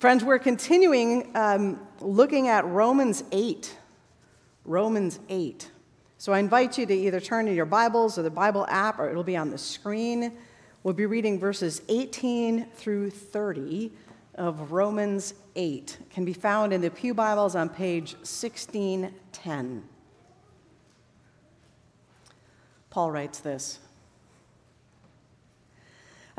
Friends, we're continuing um, looking at Romans 8. Romans 8. So I invite you to either turn to your Bibles or the Bible app, or it'll be on the screen. We'll be reading verses 18 through 30 of Romans 8. It can be found in the Pew Bibles on page 1610. Paul writes this.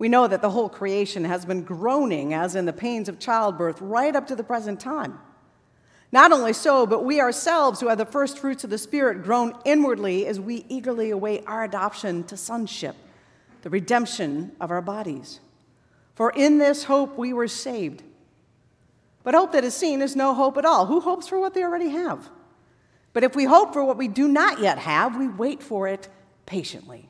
We know that the whole creation has been groaning, as in the pains of childbirth, right up to the present time. Not only so, but we ourselves, who are the first fruits of the Spirit, groan inwardly as we eagerly await our adoption to sonship, the redemption of our bodies. For in this hope we were saved. But hope that is seen is no hope at all. Who hopes for what they already have? But if we hope for what we do not yet have, we wait for it patiently.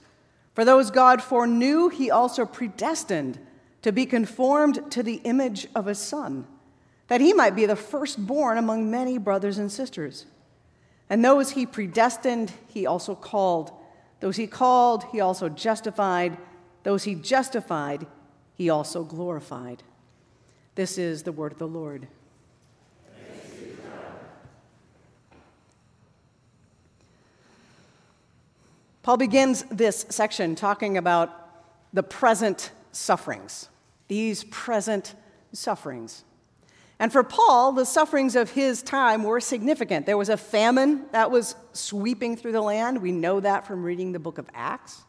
For those God foreknew, he also predestined to be conformed to the image of his Son, that he might be the firstborn among many brothers and sisters. And those he predestined, he also called. Those he called, he also justified. Those he justified, he also glorified. This is the word of the Lord. Paul begins this section talking about the present sufferings, these present sufferings. And for Paul, the sufferings of his time were significant. There was a famine that was sweeping through the land. We know that from reading the book of Acts.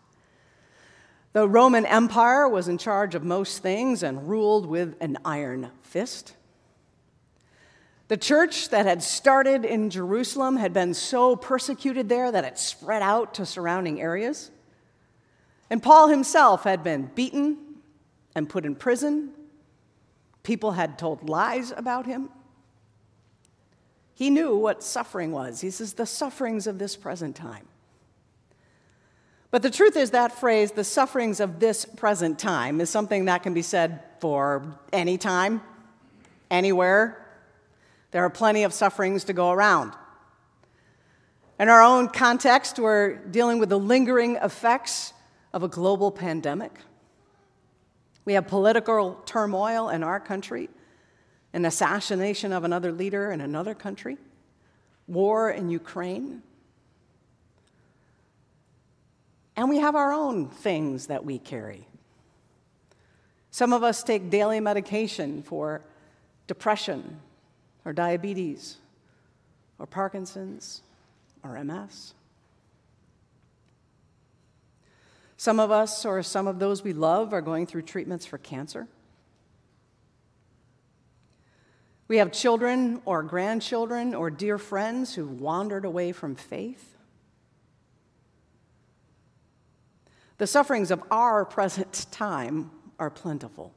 The Roman Empire was in charge of most things and ruled with an iron fist. The church that had started in Jerusalem had been so persecuted there that it spread out to surrounding areas. And Paul himself had been beaten and put in prison. People had told lies about him. He knew what suffering was. He says, the sufferings of this present time. But the truth is, that phrase, the sufferings of this present time, is something that can be said for any time, anywhere, there are plenty of sufferings to go around. In our own context, we're dealing with the lingering effects of a global pandemic. We have political turmoil in our country, an assassination of another leader in another country, war in Ukraine. And we have our own things that we carry. Some of us take daily medication for depression or diabetes, or Parkinson's, or MS. Some of us, or some of those we love, are going through treatments for cancer. We have children or grandchildren or dear friends who wandered away from faith. The sufferings of our present time are plentiful.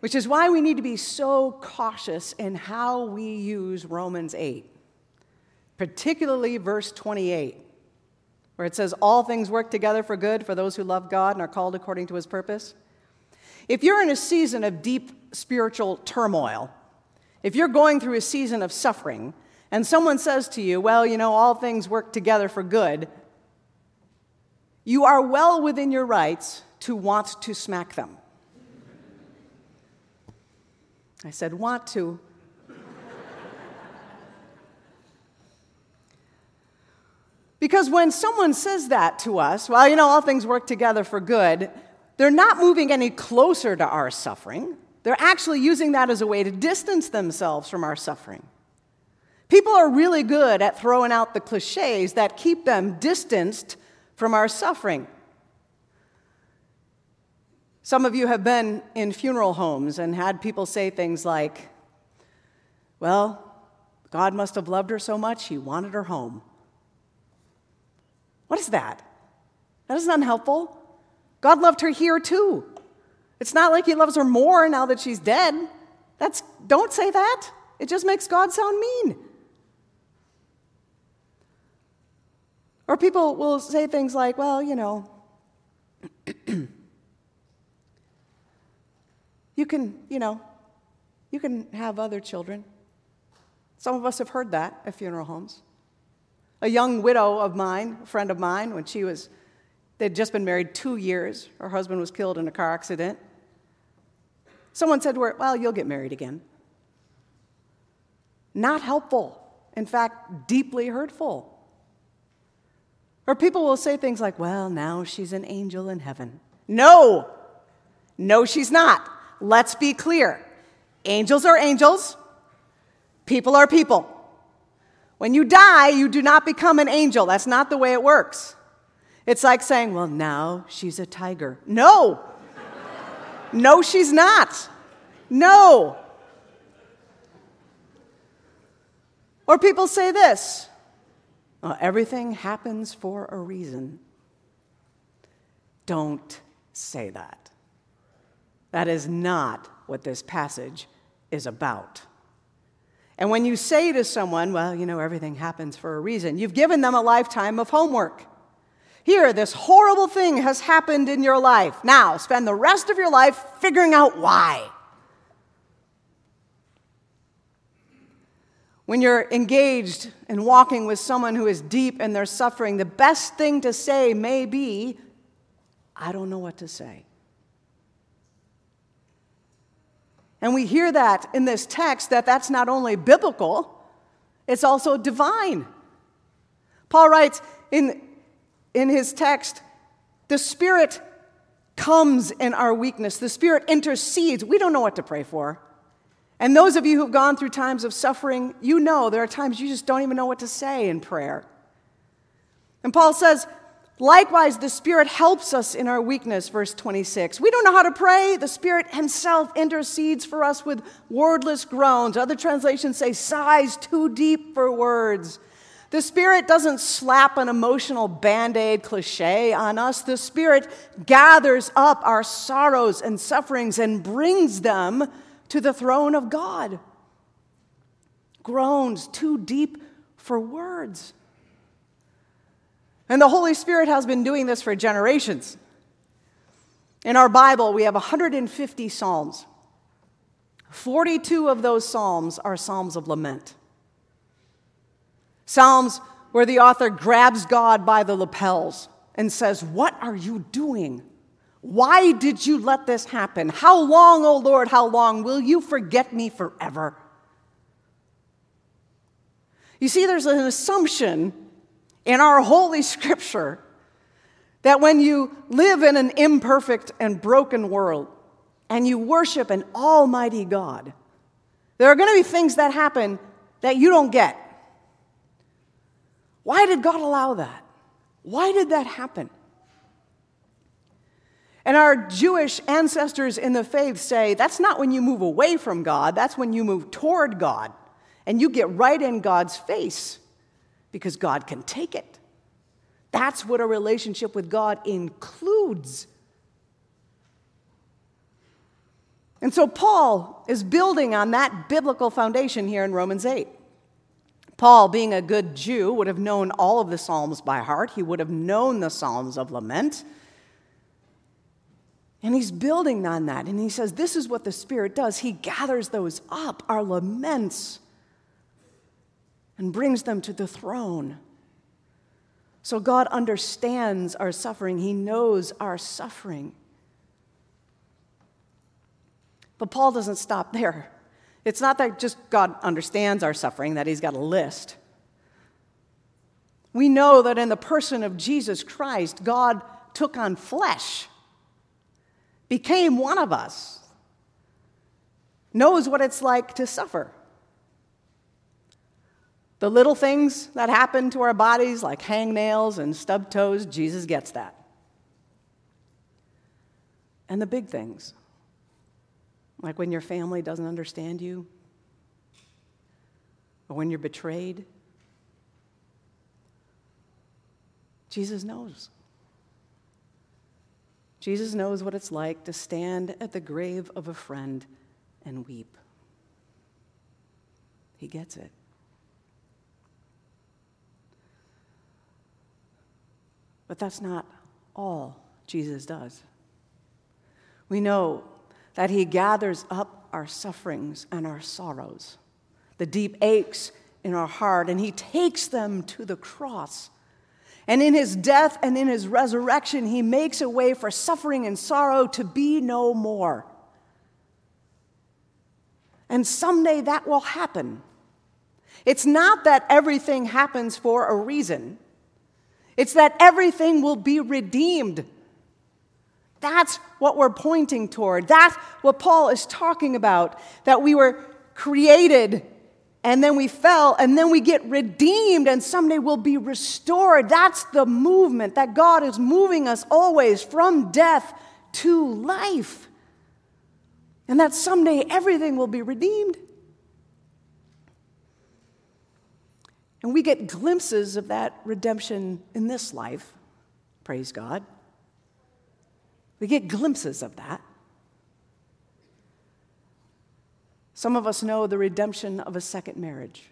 Which is why we need to be so cautious in how we use Romans 8, particularly verse 28, where it says, All things work together for good for those who love God and are called according to his purpose. If you're in a season of deep spiritual turmoil, if you're going through a season of suffering, and someone says to you, Well, you know, all things work together for good, you are well within your rights to want to smack them. I said, Want to. because when someone says that to us, well, you know, all things work together for good, they're not moving any closer to our suffering. They're actually using that as a way to distance themselves from our suffering. People are really good at throwing out the cliches that keep them distanced from our suffering. Some of you have been in funeral homes and had people say things like, Well, God must have loved her so much, he wanted her home. What is that? That is unhelpful. God loved her here too. It's not like he loves her more now that she's dead. That's don't say that. It just makes God sound mean. Or people will say things like, well, you know, you can, you know, you can have other children. Some of us have heard that at funeral homes. A young widow of mine, a friend of mine, when she was, they'd just been married two years, her husband was killed in a car accident. Someone said to her, Well, you'll get married again. Not helpful. In fact, deeply hurtful. Or people will say things like, well, now she's an angel in heaven. No, no, she's not. Let's be clear angels are angels, people are people. When you die, you do not become an angel. That's not the way it works. It's like saying, well, now she's a tiger. No, no, she's not. No. Or people say this uh, everything happens for a reason. Don't say that. That is not what this passage is about. And when you say to someone, well, you know, everything happens for a reason, you've given them a lifetime of homework. Here, this horrible thing has happened in your life. Now, spend the rest of your life figuring out why. When you're engaged in walking with someone who is deep in their suffering, the best thing to say may be, I don't know what to say. And we hear that in this text that that's not only biblical, it's also divine. Paul writes in, in his text, the Spirit comes in our weakness, the Spirit intercedes. We don't know what to pray for. And those of you who've gone through times of suffering, you know there are times you just don't even know what to say in prayer. And Paul says, likewise, the Spirit helps us in our weakness, verse 26. We don't know how to pray. The Spirit Himself intercedes for us with wordless groans. Other translations say sighs too deep for words. The Spirit doesn't slap an emotional band aid cliche on us. The Spirit gathers up our sorrows and sufferings and brings them to the throne of God. Groans too deep for words. And the Holy Spirit has been doing this for generations. In our Bible, we have 150 Psalms. 42 of those Psalms are Psalms of lament. Psalms where the author grabs God by the lapels and says, What are you doing? Why did you let this happen? How long, O oh Lord, how long will you forget me forever? You see, there's an assumption in our holy scripture that when you live in an imperfect and broken world and you worship an almighty God, there are going to be things that happen that you don't get. Why did God allow that? Why did that happen? And our Jewish ancestors in the faith say that's not when you move away from God, that's when you move toward God. And you get right in God's face because God can take it. That's what a relationship with God includes. And so Paul is building on that biblical foundation here in Romans 8. Paul, being a good Jew, would have known all of the Psalms by heart. He would have known the Psalms of lament. And he's building on that. And he says, This is what the Spirit does. He gathers those up, our laments, and brings them to the throne. So God understands our suffering, He knows our suffering. But Paul doesn't stop there. It's not that just God understands our suffering, that He's got a list. We know that in the person of Jesus Christ, God took on flesh became one of us. knows what it's like to suffer. The little things that happen to our bodies, like hangnails and stub toes, Jesus gets that. And the big things, like when your family doesn't understand you, or when you're betrayed, Jesus knows. Jesus knows what it's like to stand at the grave of a friend and weep. He gets it. But that's not all Jesus does. We know that He gathers up our sufferings and our sorrows, the deep aches in our heart, and He takes them to the cross. And in His death and in His resurrection, He makes a way for suffering and sorrow to be no more. And someday that will happen. It's not that everything happens for a reason, it's that everything will be redeemed. That's what we're pointing toward. That's what Paul is talking about. That we were created and then we fell and then we get redeemed and someday we'll be restored. That's the movement that God is moving us always from death to life and that someday everything will be redeemed. And we get glimpses of that redemption in this life, praise God. We get glimpses of that. Some of us know the redemption of a second marriage.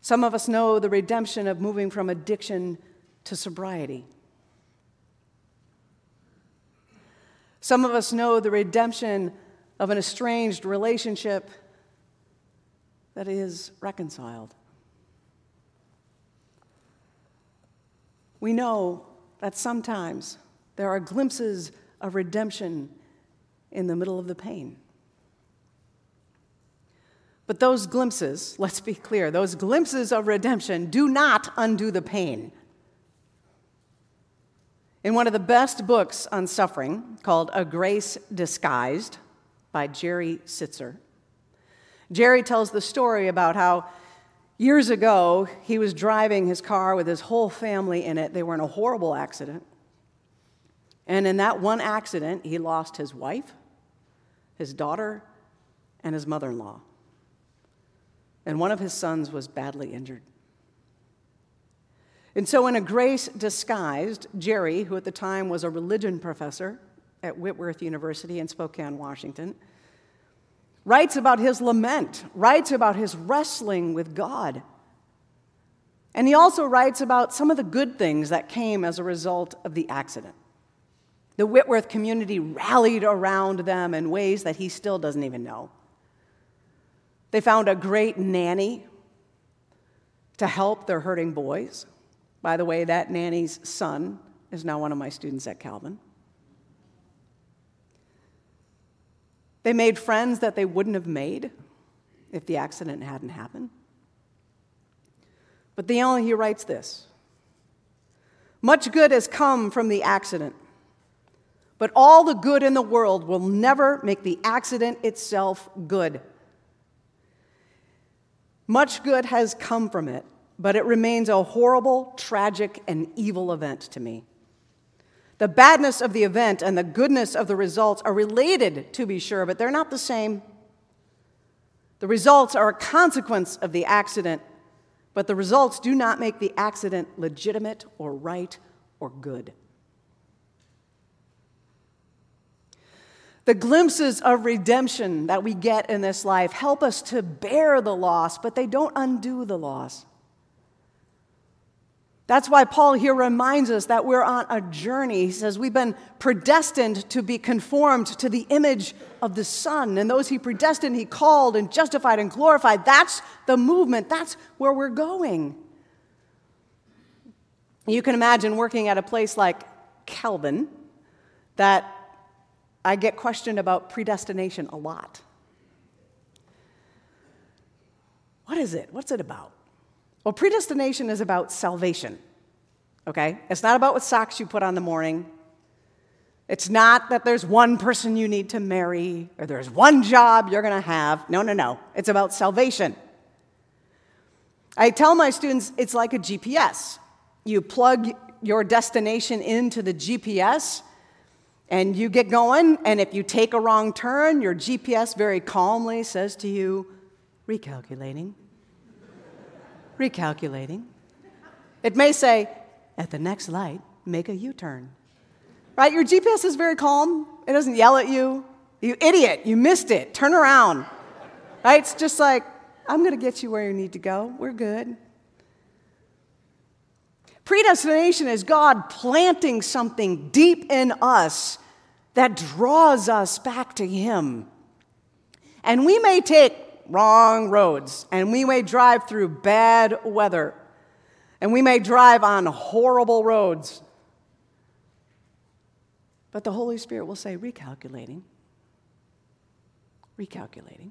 Some of us know the redemption of moving from addiction to sobriety. Some of us know the redemption of an estranged relationship that is reconciled. We know that sometimes there are glimpses of redemption in the middle of the pain. But those glimpses, let's be clear, those glimpses of redemption do not undo the pain. In one of the best books on suffering, called A Grace Disguised by Jerry Sittser, Jerry tells the story about how years ago he was driving his car with his whole family in it. They were in a horrible accident. And in that one accident, he lost his wife, his daughter, and his mother in law. And one of his sons was badly injured. And so, in a grace disguised, Jerry, who at the time was a religion professor at Whitworth University in Spokane, Washington, writes about his lament, writes about his wrestling with God. And he also writes about some of the good things that came as a result of the accident. The Whitworth community rallied around them in ways that he still doesn't even know. They found a great nanny to help their hurting boys. By the way, that nanny's son is now one of my students at Calvin. They made friends that they wouldn't have made if the accident hadn't happened. But the only he writes this Much good has come from the accident, but all the good in the world will never make the accident itself good. Much good has come from it, but it remains a horrible, tragic, and evil event to me. The badness of the event and the goodness of the results are related, to be sure, but they're not the same. The results are a consequence of the accident, but the results do not make the accident legitimate or right or good. The glimpses of redemption that we get in this life help us to bear the loss, but they don't undo the loss. That's why Paul here reminds us that we're on a journey. He says we've been predestined to be conformed to the image of the Son. And those he predestined, he called and justified and glorified. That's the movement, that's where we're going. You can imagine working at a place like Calvin that I get questioned about predestination a lot. What is it? What's it about? Well, predestination is about salvation, okay? It's not about what socks you put on the morning. It's not that there's one person you need to marry or there's one job you're going to have. No, no, no. It's about salvation. I tell my students it's like a GPS. You plug your destination into the GPS and you get going, and if you take a wrong turn, your GPS very calmly says to you, recalculating, recalculating. It may say, at the next light, make a U turn. Right? Your GPS is very calm. It doesn't yell at you. You idiot, you missed it. Turn around. Right? It's just like, I'm going to get you where you need to go. We're good. Predestination is God planting something deep in us that draws us back to Him. And we may take wrong roads, and we may drive through bad weather, and we may drive on horrible roads. But the Holy Spirit will say, recalculating, recalculating.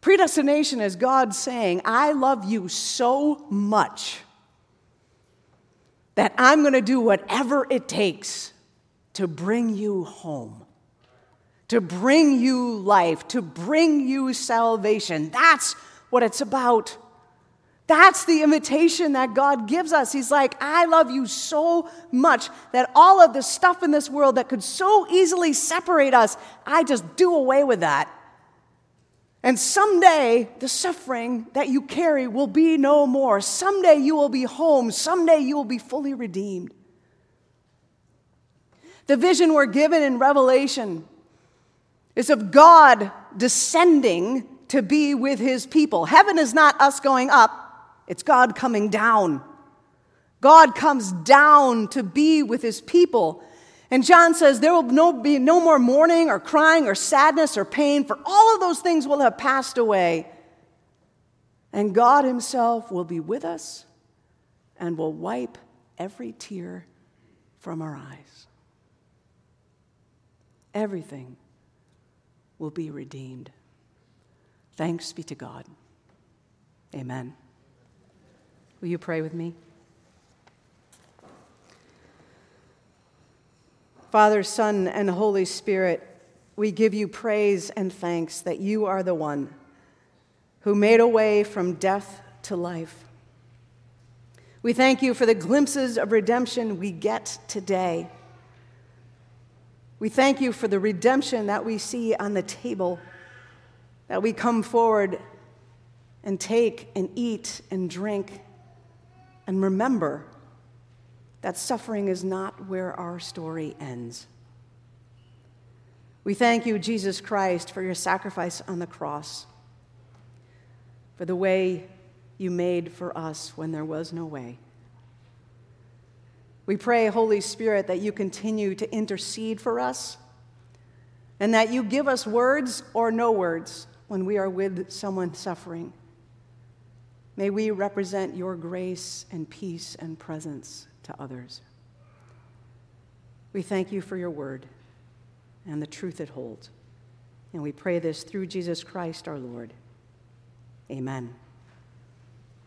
Predestination is God saying, I love you so much that I'm going to do whatever it takes to bring you home, to bring you life, to bring you salvation. That's what it's about. That's the invitation that God gives us. He's like, I love you so much that all of the stuff in this world that could so easily separate us, I just do away with that and someday, the suffering that you carry will be no more. Someday, you will be home. Someday, you will be fully redeemed. The vision we're given in Revelation is of God descending to be with his people. Heaven is not us going up, it's God coming down. God comes down to be with his people. And John says, There will no, be no more mourning or crying or sadness or pain, for all of those things will have passed away. And God Himself will be with us and will wipe every tear from our eyes. Everything will be redeemed. Thanks be to God. Amen. Will you pray with me? Father, Son, and Holy Spirit, we give you praise and thanks that you are the one who made a way from death to life. We thank you for the glimpses of redemption we get today. We thank you for the redemption that we see on the table, that we come forward and take and eat and drink and remember that suffering is not where our story ends. We thank you, Jesus Christ, for your sacrifice on the cross, for the way you made for us when there was no way. We pray, Holy Spirit, that you continue to intercede for us and that you give us words or no words when we are with someone suffering. May we represent your grace and peace and presence to others. We thank you for your word and the truth it holds. And we pray this through Jesus Christ our Lord. Amen.